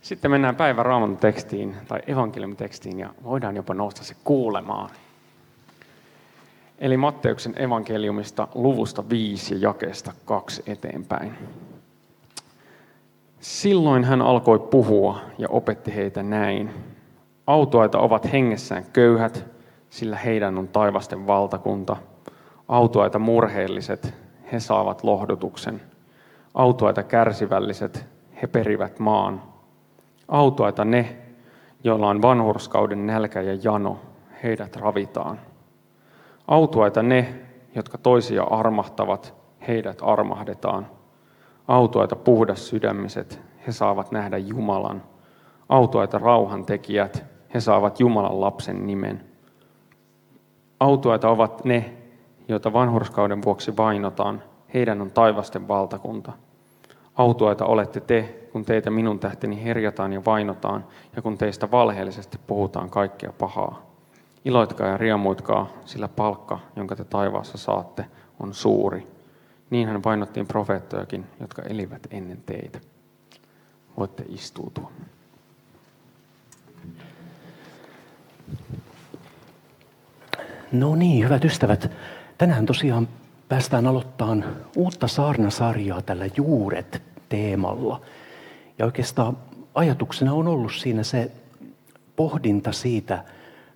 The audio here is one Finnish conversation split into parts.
Sitten mennään päivän raamatun tekstiin tai evankeliumitekstiin ja voidaan jopa nousta se kuulemaan. Eli Matteuksen evankeliumista luvusta 5 ja jakeesta 2 eteenpäin. Silloin hän alkoi puhua ja opetti heitä näin. Autoita ovat hengessään köyhät, sillä heidän on taivasten valtakunta. Autoita murheelliset, he saavat lohdutuksen. Autoita kärsivälliset, he perivät maan. Autoita ne, joilla on vanhurskauden nälkä ja jano, heidät ravitaan. Autuaita ne, jotka toisia armahtavat, heidät armahdetaan. Autuaita puhdas sydämiset, he saavat nähdä Jumalan. Autuaita rauhantekijät, he saavat Jumalan lapsen nimen. Autuaita ovat ne, joita vanhurskauden vuoksi vainotaan, heidän on taivasten valtakunta. Autuaita olette te, kun teitä minun tähteni herjataan ja vainotaan, ja kun teistä valheellisesti puhutaan kaikkea pahaa. Iloitkaa ja riemuitkaa, sillä palkka, jonka te taivaassa saatte, on suuri. Niinhän vainottiin profeettojakin, jotka elivät ennen teitä. Voitte istuutua. No niin, hyvät ystävät. Tänään tosiaan päästään aloittamaan uutta saarnasarjaa tällä juuret-teemalla. Ja oikeastaan ajatuksena on ollut siinä se pohdinta siitä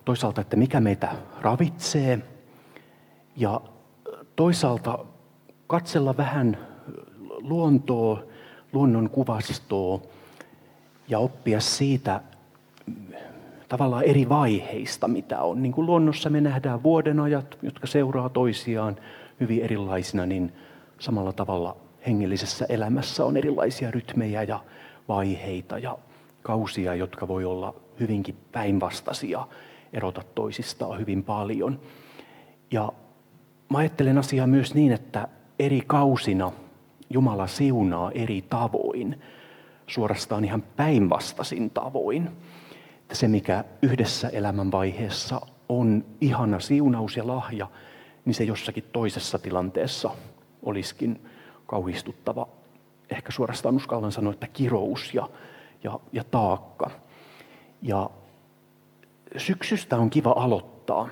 toisaalta, että mikä meitä ravitsee ja toisaalta katsella vähän luontoa, luonnon kuvastoa ja oppia siitä tavallaan eri vaiheista, mitä on. Niin kuin luonnossa me nähdään vuodenajat, jotka seuraa toisiaan hyvin erilaisina, niin samalla tavalla hengellisessä elämässä on erilaisia rytmejä ja vaiheita ja kausia, jotka voi olla hyvinkin päinvastaisia, erota toisistaan hyvin paljon. Ja mä ajattelen asiaa myös niin, että eri kausina Jumala siunaa eri tavoin, suorastaan ihan päinvastaisin tavoin. Että se, mikä yhdessä elämänvaiheessa on ihana siunaus ja lahja, niin se jossakin toisessa tilanteessa olisikin kauhistuttava, ehkä suorastaan uskallan sanoa, että kirous ja, ja, ja taakka. Ja syksystä on kiva aloittaa.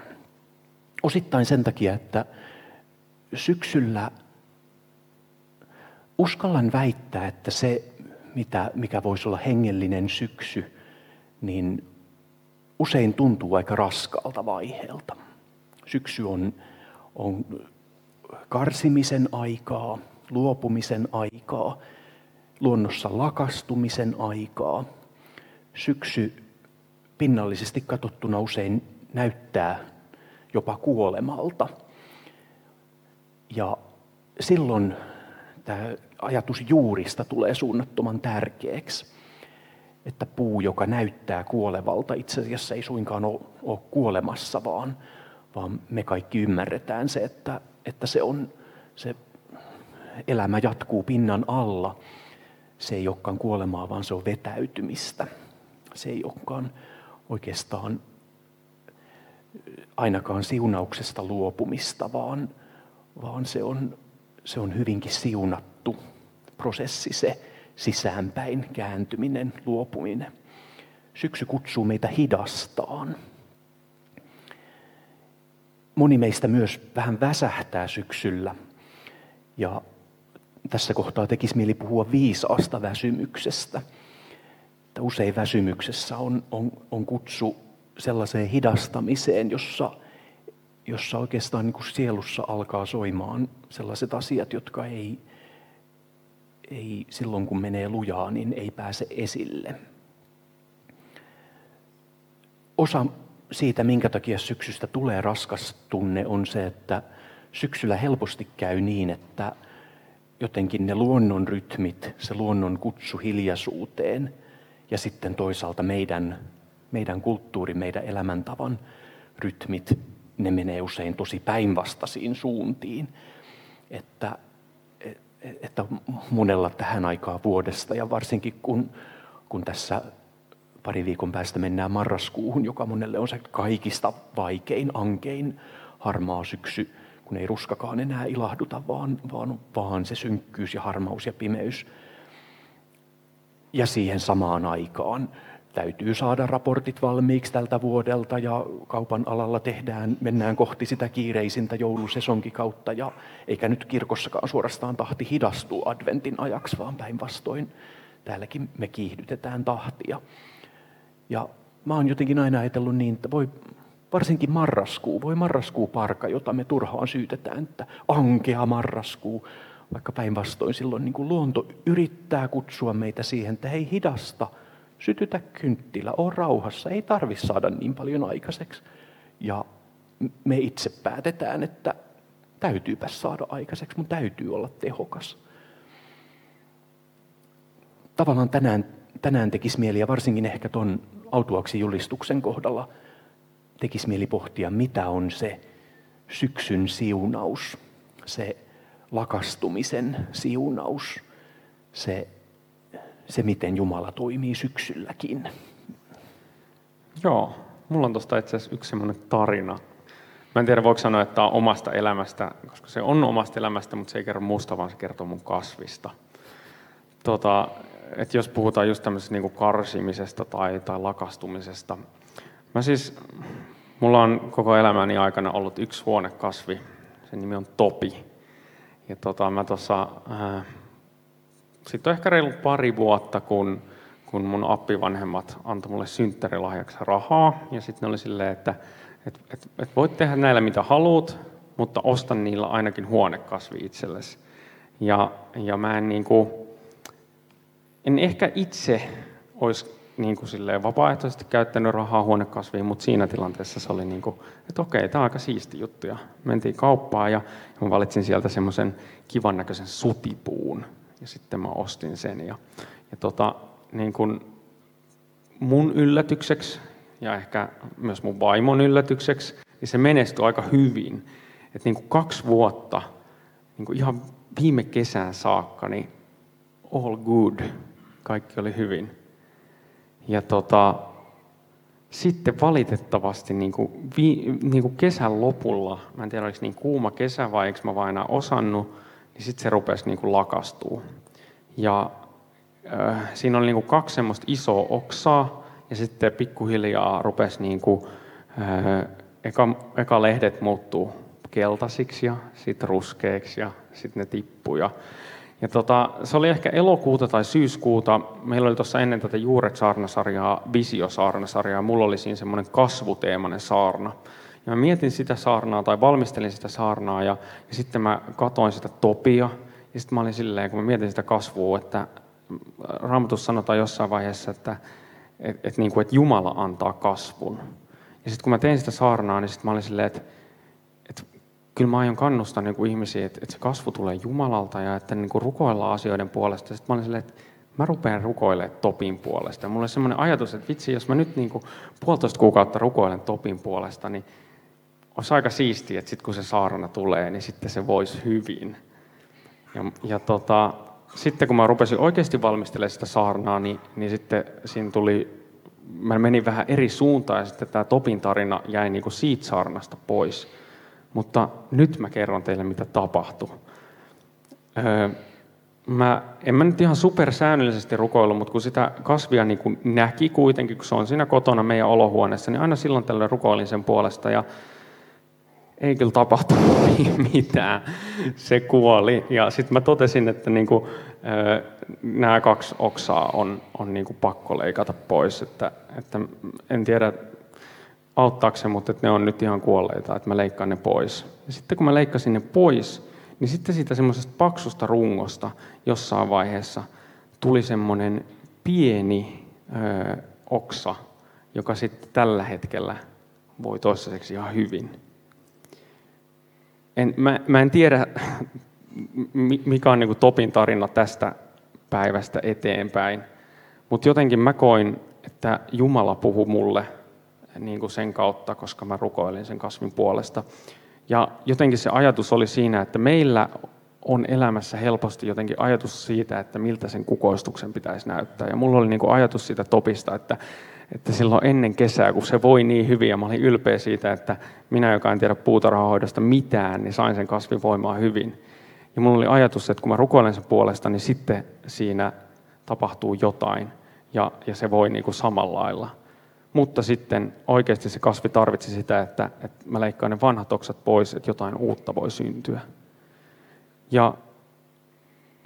Osittain sen takia, että syksyllä uskallan väittää, että se, mitä, mikä voisi olla hengellinen syksy, niin usein tuntuu aika raskaalta vaiheelta. Syksy on, on karsimisen aikaa, luopumisen aikaa, luonnossa lakastumisen aikaa. Syksy pinnallisesti katsottuna usein näyttää jopa kuolemalta. Ja silloin tämä ajatus juurista tulee suunnattoman tärkeäksi. Että puu, joka näyttää kuolevalta, itse asiassa ei suinkaan ole, ole kuolemassa, vaan, vaan me kaikki ymmärretään se, että, että se, on, se elämä jatkuu pinnan alla. Se ei olekaan kuolemaa, vaan se on vetäytymistä. Se ei olekaan oikeastaan ainakaan siunauksesta luopumista, vaan, vaan se, on, se on hyvinkin siunattu prosessi, se sisäänpäin kääntyminen, luopuminen. Syksy kutsuu meitä hidastaan. Moni meistä myös vähän väsähtää syksyllä. Ja tässä kohtaa tekisi mieli puhua viisaasta väsymyksestä. Että usein väsymyksessä on, on, on kutsu sellaiseen hidastamiseen, jossa, jossa oikeastaan niin kuin sielussa alkaa soimaan sellaiset asiat, jotka ei, ei silloin kun menee lujaa, niin ei pääse esille. Osa siitä, minkä takia syksystä tulee raskas tunne, on se, että syksyllä helposti käy niin, että jotenkin ne luonnon rytmit, se luonnon kutsu hiljaisuuteen ja sitten toisaalta meidän, meidän kulttuuri, meidän elämäntavan rytmit, ne menee usein tosi päinvastaisiin suuntiin. Että, että monella tähän aikaan vuodesta ja varsinkin kun, kun tässä pari viikon päästä mennään marraskuuhun, joka monelle on se kaikista vaikein, ankein, harmaa syksy, kun ei ruskakaan enää ilahduta, vaan, vaan, vaan se synkkyys ja harmaus ja pimeys. Ja siihen samaan aikaan täytyy saada raportit valmiiksi tältä vuodelta ja kaupan alalla tehdään, mennään kohti sitä kiireisintä joulusesonkikautta ja eikä nyt kirkossakaan suorastaan tahti hidastu adventin ajaksi, vaan päinvastoin täälläkin me kiihdytetään tahtia. Ja mä oon jotenkin aina ajatellut niin, että voi varsinkin marraskuu, voi marraskuu parka, jota me turhaan syytetään, että ankea marraskuu, vaikka päinvastoin silloin niin kuin luonto yrittää kutsua meitä siihen, että hei hidasta, sytytä kynttilä, on rauhassa, ei tarvi saada niin paljon aikaiseksi. Ja me itse päätetään, että täytyypä saada aikaiseksi, mun täytyy olla tehokas. Tavallaan tänään, tänään tekisi mieli, ja varsinkin ehkä tuon autuaksi julistuksen kohdalla, tekisi mieli pohtia, mitä on se syksyn siunaus, se lakastumisen siunaus, se, se miten Jumala toimii syksylläkin. Joo, mulla on tuosta itse asiassa yksi semmoinen tarina. Mä en tiedä, voiko sanoa, että tämä on omasta elämästä, koska se on omasta elämästä, mutta se ei kerro musta, vaan se kertoo mun kasvista. Tota, että jos puhutaan just tämmöisestä niin karsimisesta tai, tai lakastumisesta. Mä siis, mulla on koko elämäni aikana ollut yksi huonekasvi, sen nimi on Topi. Ja tota, mä tuossa, äh, sitten on ehkä reilu pari vuotta, kun, kun mun appivanhemmat antoi mulle synttärilahjaksi rahaa. Ja sitten oli silleen, että et, et, et voit tehdä näillä mitä haluat, mutta ostan niillä ainakin huonekasvi itsellesi. Ja, ja mä en, niin kuin, en ehkä itse olisi niin kuin silleen vapaaehtoisesti käyttänyt rahaa huonekasviin, mutta siinä tilanteessa se oli niin kuin, että okei, tämä on aika siisti juttu. Ja mentiin kauppaan ja mä valitsin sieltä semmoisen kivan näköisen sutipuun. Ja sitten mä ostin sen. Ja, ja tota, niin kuin mun yllätykseksi ja ehkä myös mun vaimon yllätykseksi, niin se menestyi aika hyvin. Että niin kuin kaksi vuotta, niin kuin ihan viime kesään saakka, niin all good, kaikki oli hyvin. Ja tota, sitten valitettavasti niin kuin, vi, niin kuin kesän lopulla, mä en tiedä oliko niin kuuma kesä vai eikö mä vain osannut, niin sitten se rupesi niin kuin lakastuu. Ja äh, siinä oli niin kuin kaksi semmoista isoa oksaa, ja sitten pikkuhiljaa rupesi niin kuin, äh, eka, eka lehdet muuttuu keltaisiksi ja sitten ruskeiksi ja sitten ne tippui. Ja ja tota, se oli ehkä elokuuta tai syyskuuta. Meillä oli tuossa ennen tätä Juuret saarnasarjaa, Visio-saarnasarjaa. Mulla oli siinä semmoinen kasvuteemainen saarna. Ja mä mietin sitä saarnaa tai valmistelin sitä saarnaa ja, ja sitten mä katoin sitä topia. Ja sitten mä olin silleen, kun mä mietin sitä kasvua, että Raamatus sanotaan jossain vaiheessa, että et, et, niin kuin, että Jumala antaa kasvun. Ja sitten kun mä tein sitä saarnaa, niin sitten mä olin silleen, että kyllä mä aion kannustaa niin kuin ihmisiä, että, että se kasvu tulee Jumalalta ja että niin kuin rukoillaan asioiden puolesta. Sitten mä olin silleen, että mä rupean rukoilemaan Topin puolesta. Ja mulla oli semmoinen ajatus, että vitsi, jos mä nyt niin kuin puolitoista kuukautta rukoilen Topin puolesta, niin olisi aika siistiä, että sitten kun se saarna tulee, niin sitten se voisi hyvin. Ja, ja tota, sitten kun mä rupesin oikeasti valmistelemaan sitä saarnaa, niin, niin sitten siinä tuli, mä menin vähän eri suuntaan ja sitten tämä Topin tarina jäi niin kuin siitä saarnasta pois. Mutta nyt mä kerron teille, mitä tapahtui. Öö, mä, en mä nyt ihan supersäännöllisesti rukoillut, mutta kun sitä kasvia niin kuin näki kuitenkin, kun se on siinä kotona meidän olohuoneessa, niin aina silloin tällä rukoilin sen puolesta. Ja ei kyllä tapahtunut mitään. Se kuoli. Ja sitten mä totesin, että niin kuin, nämä kaksi oksaa on, on niin kuin pakko leikata pois. Että, että en tiedä, auttaako se, mutta että ne on nyt ihan kuolleita, että mä leikkaan ne pois. Ja sitten kun mä leikkasin ne pois, niin sitten siitä semmoisesta paksusta rungosta jossain vaiheessa tuli semmoinen pieni ö, oksa, joka sitten tällä hetkellä voi toistaiseksi ihan hyvin. En, mä, mä en tiedä, mikä on niin Topin tarina tästä päivästä eteenpäin, mutta jotenkin mä koin, että Jumala puhui mulle – niin kuin sen kautta, koska mä rukoilin sen kasvin puolesta. Ja jotenkin se ajatus oli siinä, että meillä on elämässä helposti jotenkin ajatus siitä, että miltä sen kukoistuksen pitäisi näyttää. Ja mulla oli niin kuin ajatus siitä topista, että, että silloin ennen kesää, kun se voi niin hyvin, ja mä olin ylpeä siitä, että minä, joka en tiedä puutarhahoidosta mitään, niin sain sen kasvin voimaa hyvin. Ja mulla oli ajatus, että kun mä rukoilen sen puolesta, niin sitten siinä tapahtuu jotain ja, ja se voi niin kuin samalla lailla. Mutta sitten oikeasti se kasvi tarvitsi sitä, että, että mä leikkaan ne vanhat oksat pois, että jotain uutta voi syntyä. Ja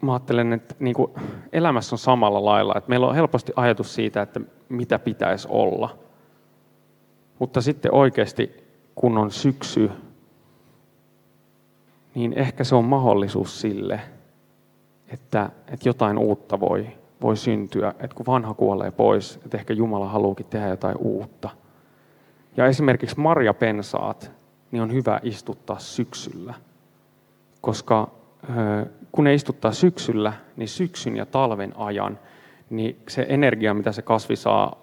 mä ajattelen, että niin kuin elämässä on samalla lailla, että meillä on helposti ajatus siitä, että mitä pitäisi olla. Mutta sitten oikeasti, kun on syksy, niin ehkä se on mahdollisuus sille, että, että jotain uutta voi, voi syntyä, että kun vanha kuolee pois, että ehkä Jumala haluukin tehdä jotain uutta. Ja esimerkiksi marjapensaat, niin on hyvä istuttaa syksyllä, koska kun ne istuttaa syksyllä, niin syksyn ja talven ajan, niin se energia, mitä se kasvi saa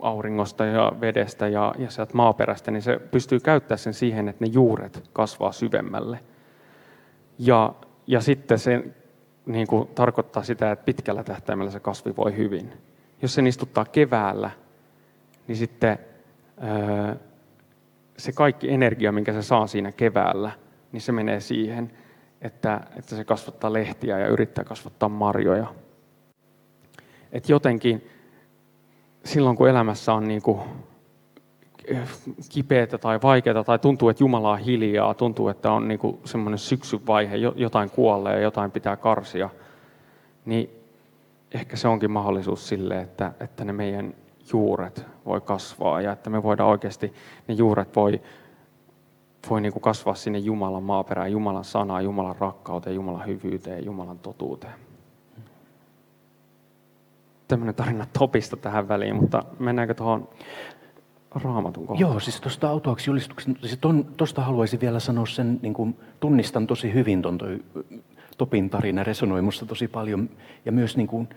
auringosta ja vedestä ja, ja sieltä maaperästä, niin se pystyy käyttämään sen siihen, että ne juuret kasvaa syvemmälle. Ja, ja sitten se niin kuin, tarkoittaa sitä, että pitkällä tähtäimellä se kasvi voi hyvin. Jos se istuttaa keväällä, niin sitten se kaikki energia, minkä se saa siinä keväällä, niin se menee siihen, että, että se kasvattaa lehtiä ja yrittää kasvattaa marjoja. Et jotenkin silloin, kun elämässä on niin kuin kipeätä tai vaikeaa tai tuntuu, että Jumala on hiljaa, tuntuu, että on niin semmoinen syksyvaihe, jotain kuolee ja jotain pitää karsia, niin ehkä se onkin mahdollisuus sille, että, että ne meidän juuret voi kasvaa ja että me voidaan oikeasti, ne juuret voi voi niin kasvaa sinne Jumalan maaperään, Jumalan sanaan, Jumalan rakkauteen, Jumalan hyvyyteen, Jumalan totuuteen. Tämmöinen tarina topista tähän väliin, mutta mennäänkö tuohon raamatun kohtaan? Joo, siis tuosta autoaksi julistuksesta, siis tuosta haluaisin vielä sanoa sen, niin kuin tunnistan tosi hyvin tuon toi Topin tarina, resonoi musta tosi paljon. Ja myös niin kuin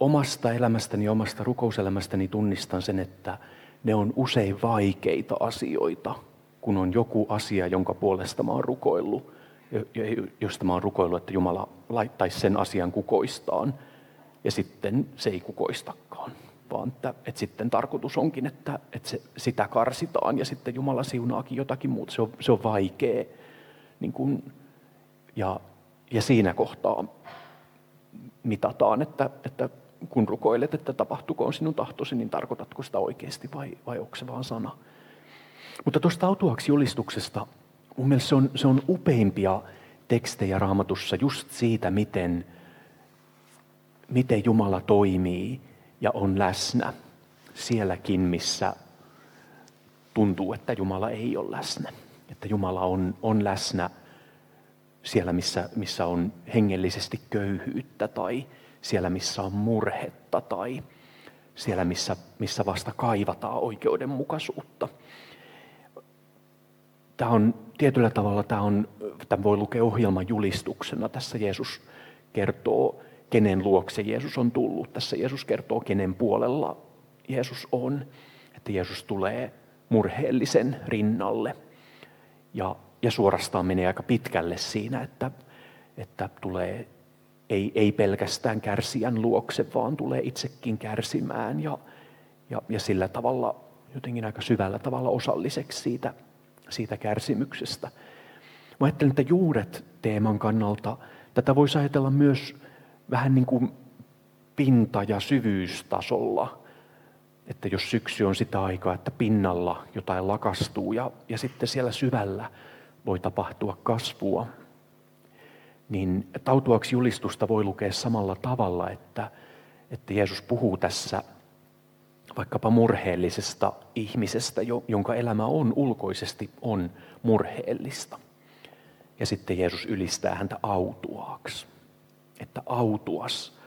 omasta elämästäni, omasta rukouselämästäni tunnistan sen, että ne on usein vaikeita asioita, kun on joku asia, jonka puolesta mä oon rukoillut, josta mä oon rukoillut, että Jumala laittaisi sen asian kukoistaan, ja sitten se ei kukoistakaan, vaan että, että sitten tarkoitus onkin, että, että se, sitä karsitaan, ja sitten Jumala siunaakin jotakin muuta. Se on, se on vaikea. Niin kun, ja, ja siinä kohtaa mitataan, että, että kun rukoilet, että tapahtukoon sinun tahtosi, niin tarkoitatko sitä oikeasti vai, vai onko se vaan sana? Mutta tuosta autuaksi julistuksesta, mun mielestä se on, se on upeimpia tekstejä raamatussa just siitä, miten, miten Jumala toimii ja on läsnä sielläkin, missä tuntuu, että Jumala ei ole läsnä. Että Jumala on, on läsnä siellä, missä, missä on hengellisesti köyhyyttä tai siellä, missä on murhetta tai siellä, missä, missä vasta kaivataan oikeudenmukaisuutta tämä on tietyllä tavalla, tämä, on, tämä voi lukea ohjelman julistuksena. Tässä Jeesus kertoo, kenen luokse Jeesus on tullut. Tässä Jeesus kertoo, kenen puolella Jeesus on. Että Jeesus tulee murheellisen rinnalle. Ja, ja suorastaan menee aika pitkälle siinä, että, että tulee ei, ei pelkästään kärsijän luokse, vaan tulee itsekin kärsimään ja, ja, ja sillä tavalla jotenkin aika syvällä tavalla osalliseksi siitä siitä kärsimyksestä. Mä ajattelen, että juuret teeman kannalta tätä voisi ajatella myös vähän niin kuin pinta- ja syvyystasolla. Että jos syksy on sitä aikaa, että pinnalla jotain lakastuu ja, ja sitten siellä syvällä voi tapahtua kasvua, niin tautuaksi julistusta voi lukea samalla tavalla, että, että Jeesus puhuu tässä vaikkapa murheellisesta ihmisestä, jonka elämä on ulkoisesti on murheellista. Ja sitten Jeesus ylistää häntä autuaaksi. Että autuas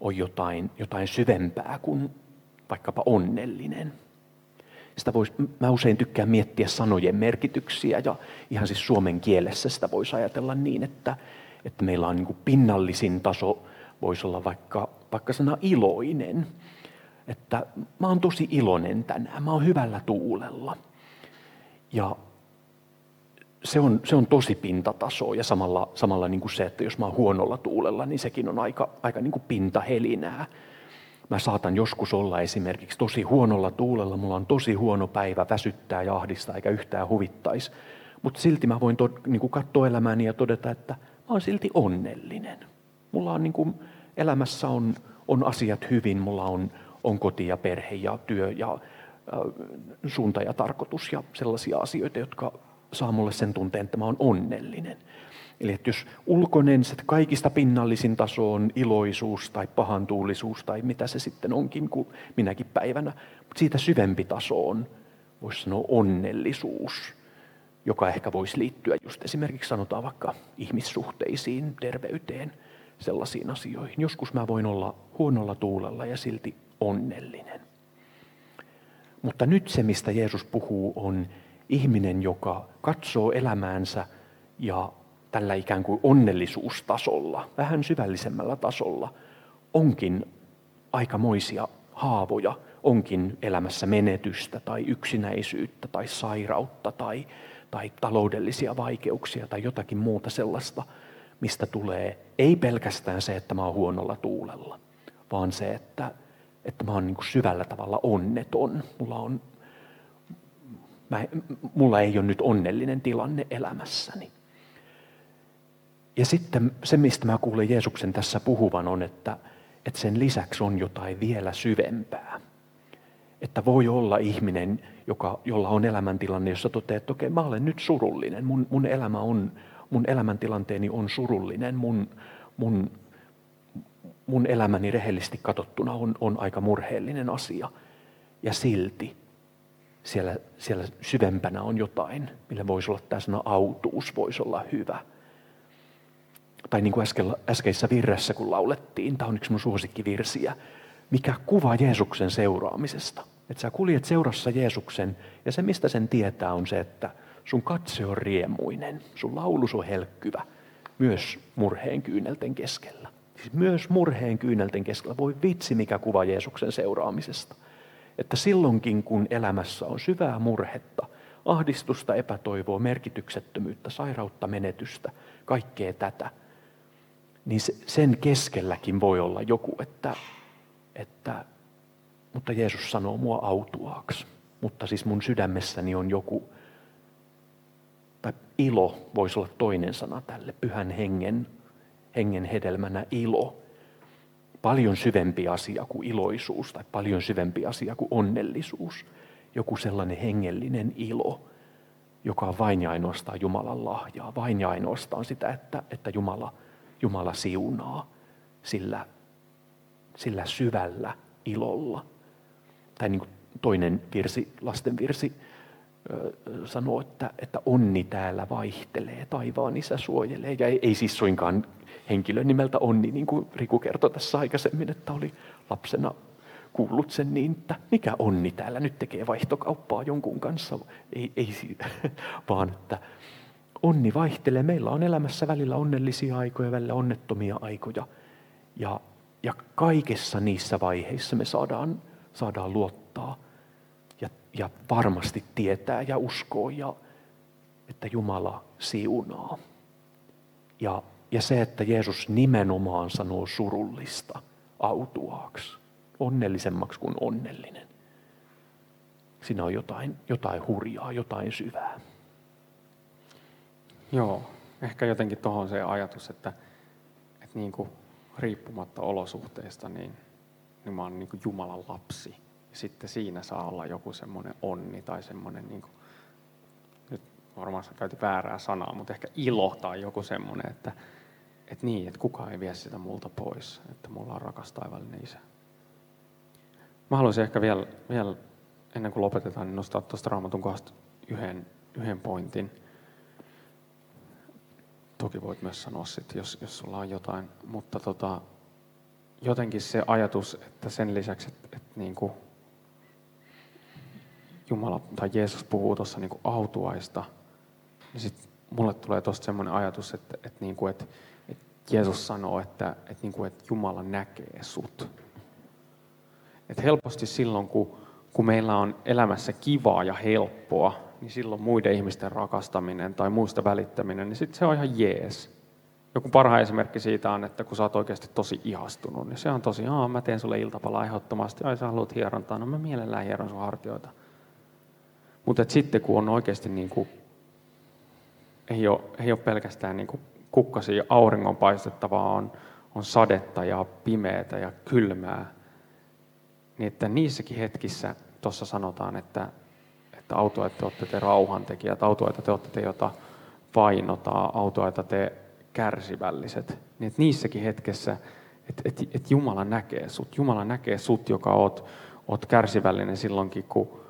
on jotain, jotain syvempää kuin vaikkapa onnellinen. Sitä vois, mä usein tykkään miettiä sanojen merkityksiä ja ihan siis suomen kielessä sitä voisi ajatella niin, että, että meillä on niin pinnallisin taso, voisi olla vaikka, vaikka sana iloinen että mä oon tosi iloinen tänään, mä oon hyvällä tuulella. Ja se on, se on tosi pintataso ja samalla, samalla niin kuin se, että jos mä oon huonolla tuulella, niin sekin on aika, aika niin kuin pintahelinää. Mä saatan joskus olla esimerkiksi tosi huonolla tuulella, mulla on tosi huono päivä, väsyttää ja ahdistaa eikä yhtään huvittaisi. Mutta silti mä voin to, niin kuin katsoa elämääni ja todeta, että mä oon silti onnellinen. Mulla on niin kuin elämässä on, on asiat hyvin, mulla on, on koti ja perhe ja työ ja äh, suunta ja tarkoitus ja sellaisia asioita, jotka saa mulle sen tunteen, että mä oon onnellinen. Eli että jos ulkoinen, se kaikista pinnallisin taso on iloisuus tai pahantuulisuus tai mitä se sitten onkin kuin minäkin päivänä, mutta siitä syvempi taso on, voisi sanoa onnellisuus, joka ehkä voisi liittyä just esimerkiksi sanotaan vaikka ihmissuhteisiin, terveyteen, sellaisiin asioihin. Joskus mä voin olla huonolla tuulella ja silti onnellinen. Mutta nyt se, mistä Jeesus puhuu, on ihminen, joka katsoo elämäänsä ja tällä ikään kuin onnellisuustasolla, vähän syvällisemmällä tasolla, onkin aikamoisia haavoja, onkin elämässä menetystä tai yksinäisyyttä tai sairautta tai, tai taloudellisia vaikeuksia tai jotakin muuta sellaista, mistä tulee ei pelkästään se, että mä oon huonolla tuulella, vaan se, että, että mä oon niin syvällä tavalla onneton. Mulla, on, mä, mulla ei ole nyt onnellinen tilanne elämässäni. Ja sitten se, mistä mä kuulen Jeesuksen tässä puhuvan, on, että, että sen lisäksi on jotain vielä syvempää. Että voi olla ihminen, joka, jolla on elämäntilanne, jossa toteaa, että okei, mä olen nyt surullinen. Mun, mun, elämä on, mun elämäntilanteeni on surullinen. Mun, mun, mun elämäni rehellisesti katsottuna on, on aika murheellinen asia. Ja silti siellä, siellä syvempänä on jotain, millä voisi olla tämä sana autuus, voisi olla hyvä – tai niin kuin äsken, äskeisessä virressä, kun laulettiin, tämä on yksi mun suosikkivirsiä, mikä kuva Jeesuksen seuraamisesta. Että sä kuljet seurassa Jeesuksen, ja se mistä sen tietää on se, että sun katse on riemuinen, sun laulus on helkkyvä, myös murheen kyynelten keskellä. Siis myös murheen kyynelten keskellä. Voi vitsi, mikä kuva Jeesuksen seuraamisesta. Että silloinkin, kun elämässä on syvää murhetta, ahdistusta, epätoivoa, merkityksettömyyttä, sairautta, menetystä, kaikkea tätä – niin sen keskelläkin voi olla joku, että, että mutta Jeesus sanoo mua autuaaksi. Mutta siis mun sydämessäni on joku, tai ilo voisi olla toinen sana tälle, pyhän hengen, hengen hedelmänä ilo. Paljon syvempi asia kuin iloisuus tai paljon syvempi asia kuin onnellisuus. Joku sellainen hengellinen ilo, joka on vain ja ainoastaan Jumalan lahjaa, vain ja ainoastaan sitä, että, että Jumala – Jumala siunaa sillä, sillä syvällä ilolla. Tai niin kuin toinen virsi, lasten virsi sanoo, että, että onni täällä vaihtelee, taivaan isä suojelee. Ja ei, ei siis suinkaan henkilön nimeltä onni, niin kuin Riku kertoi tässä aikaisemmin, että oli lapsena kuullut sen niin, että mikä onni täällä nyt tekee vaihtokauppaa jonkun kanssa. Ei, ei vaan että onni vaihtelee. Meillä on elämässä välillä onnellisia aikoja, välillä onnettomia aikoja. Ja, ja kaikessa niissä vaiheissa me saadaan, saadaan luottaa ja, varmasti tietää ja uskoa, ja, että Jumala siunaa. Ja, ja se, että Jeesus nimenomaan sanoo surullista autuaaksi, onnellisemmaksi kuin onnellinen. Siinä on jotain, jotain hurjaa, jotain syvää. Joo, ehkä jotenkin tuohon se ajatus, että, että niin kuin riippumatta olosuhteista, niin, niin mä oon niin kuin Jumalan lapsi. Sitten siinä saa olla joku semmoinen onni tai semmoinen, niin kuin, nyt varmaan sä käytit väärää sanaa, mutta ehkä ilo tai joku semmoinen, että, että niin, että kukaan ei vie sitä multa pois, että mulla on rakas taivallinen isä. Mä haluaisin ehkä vielä, vielä ennen kuin lopetetaan, niin nostaa tuosta raamatun kohdasta yhden, yhden pointin – Toki voit myös sanoa sitten, jos, jos sulla on jotain. Mutta tota, jotenkin se ajatus, että sen lisäksi, että, että niin kuin Jumala tai Jeesus puhuu tuossa niin autuaista, niin sitten mulle tulee tuosta semmoinen ajatus, että, että, niin kuin, että, että Jeesus sanoo, että, että, niin kuin, että Jumala näkee sut. Että helposti silloin, kun, kun meillä on elämässä kivaa ja helppoa, niin silloin muiden ihmisten rakastaminen tai muista välittäminen, niin sitten se on ihan jees. Joku parha esimerkki siitä on, että kun sä oot oikeasti tosi ihastunut, niin se on tosi, aa mä teen sulle iltapalaa ehdottomasti, ai sä haluat hierontaa, no mä mielellään hieron sun hartioita. Mutta sitten kun on oikeasti niin kuin, ei, ole, ei ole pelkästään niin kuin kukkasi auringon paistettavaa, on, on sadetta ja pimeätä ja kylmää, niin että niissäkin hetkissä tuossa sanotaan, että, että autoita te olette te rauhantekijät, autoita te olette te, jota painotaan, autoita te kärsivälliset. Niin että niissäkin hetkessä, että et, et Jumala näkee sut. Jumala näkee sut, joka oot, oot kärsivällinen silloinkin, kun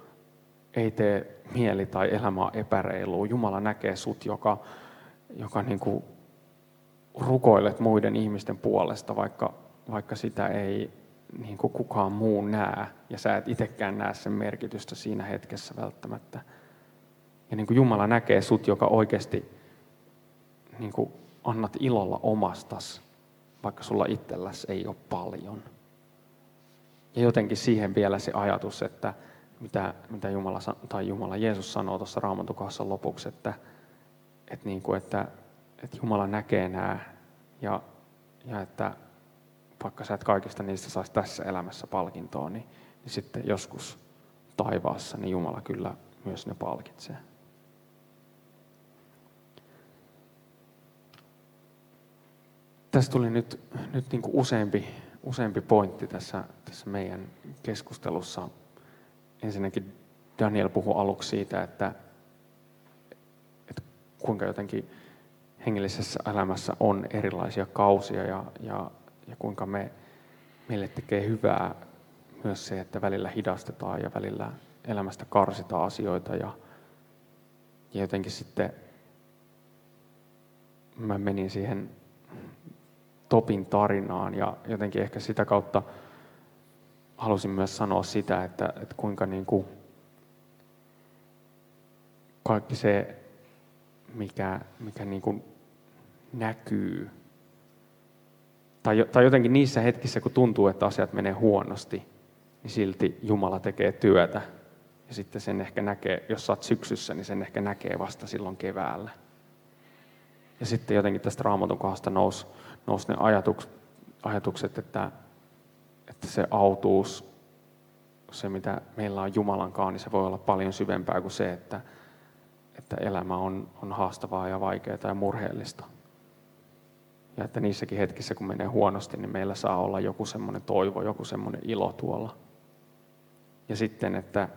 ei tee mieli tai elämä epäreilu. Jumala näkee sut, joka, joka niin kuin rukoilet muiden ihmisten puolesta, vaikka, vaikka sitä ei niin kuin kukaan muu näe, ja sä et itsekään näe sen merkitystä siinä hetkessä välttämättä. Ja niin kuin Jumala näkee sut, joka oikeasti niin kuin annat ilolla omastas, vaikka sulla itselläsi ei ole paljon. Ja jotenkin siihen vielä se ajatus, että mitä, mitä Jumala, tai Jumala Jeesus sanoo tuossa raamatukassa lopuksi, että, että, niin kuin, että, että Jumala näkee nämä ja, ja että vaikka sä et kaikista niistä saisi tässä elämässä palkintoa, niin, niin sitten joskus taivaassa niin Jumala kyllä myös ne palkitsee. Tässä tuli nyt, nyt niin kuin useampi, useampi pointti tässä, tässä meidän keskustelussa. Ensinnäkin Daniel puhui aluksi siitä, että, että kuinka jotenkin hengellisessä elämässä on erilaisia kausia ja, ja, ja kuinka me, meille tekee hyvää myös se, että välillä hidastetaan ja välillä elämästä karsitaan asioita ja, ja jotenkin sitten mä menin siihen Topin tarinaan ja jotenkin ehkä sitä kautta halusin myös sanoa sitä, että, että kuinka niin kuin kaikki se, mikä, mikä niin kuin näkyy, tai, tai jotenkin niissä hetkissä, kun tuntuu, että asiat menee huonosti, niin silti Jumala tekee työtä. Ja sitten sen ehkä näkee, jos oot syksyssä, niin sen ehkä näkee vasta silloin keväällä. Ja sitten jotenkin tästä raamatun kohdasta nousi, nousi ne ajatukset, ajatukset että, että se autuus, se mitä meillä on Jumalankaan, niin se voi olla paljon syvempää kuin se, että, että elämä on, on haastavaa ja vaikeaa ja murheellista. Ja että niissäkin hetkissä, kun menee huonosti, niin meillä saa olla joku semmoinen toivo, joku semmoinen ilo tuolla. Ja sitten, että,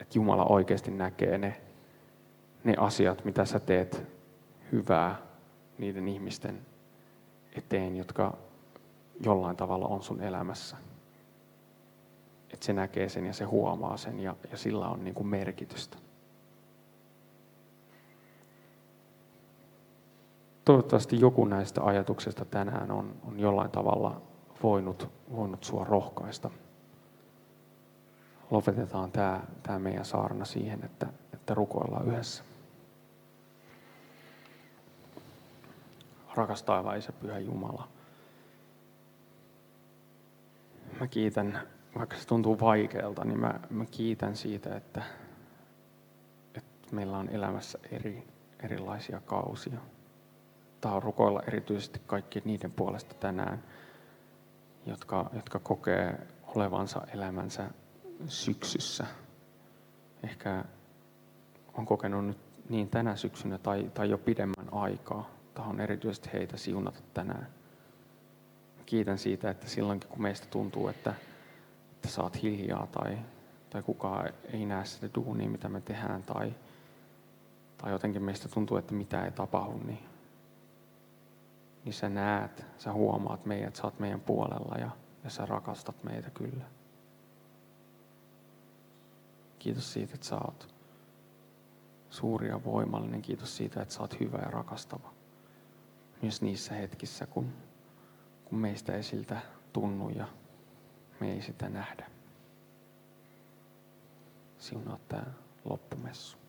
että Jumala oikeasti näkee ne, ne asiat, mitä sä teet hyvää niiden ihmisten eteen, jotka jollain tavalla on sun elämässä. Että se näkee sen ja se huomaa sen ja, ja sillä on niin kuin merkitystä. Toivottavasti joku näistä ajatuksista tänään on, on jollain tavalla voinut, voinut sua rohkaista. Lopetetaan tämä, tämä meidän saarna siihen, että, että rukoillaan yhdessä. Rakas taivaan Isä, Pyhä Jumala. Mä kiitän, vaikka se tuntuu vaikealta, niin mä, mä kiitän siitä, että, että meillä on elämässä eri, erilaisia kausia. Tahdon rukoilla erityisesti kaikki niiden puolesta tänään, jotka, jotka kokee olevansa elämänsä syksyssä. Ehkä on kokenut nyt niin tänä syksynä tai, tai jo pidemmän aikaa tahon erityisesti heitä siunata tänään. Kiitän siitä, että silloinkin kun meistä tuntuu, että, että sä oot hiljaa tai, tai kukaan ei näe sitä duunia, mitä me tehdään, tai, tai jotenkin meistä tuntuu, että mitä ei tapahdu, niin, niin sä näet, sä huomaat meidät, sä oot meidän puolella ja, ja sä rakastat meitä kyllä. Kiitos siitä, että sä oot suuri ja voimallinen. Kiitos siitä, että sä oot hyvä ja rakastava myös niissä hetkissä, kun, kun meistä ei siltä tunnu ja me ei sitä nähdä. Siunaa tämä loppumessu.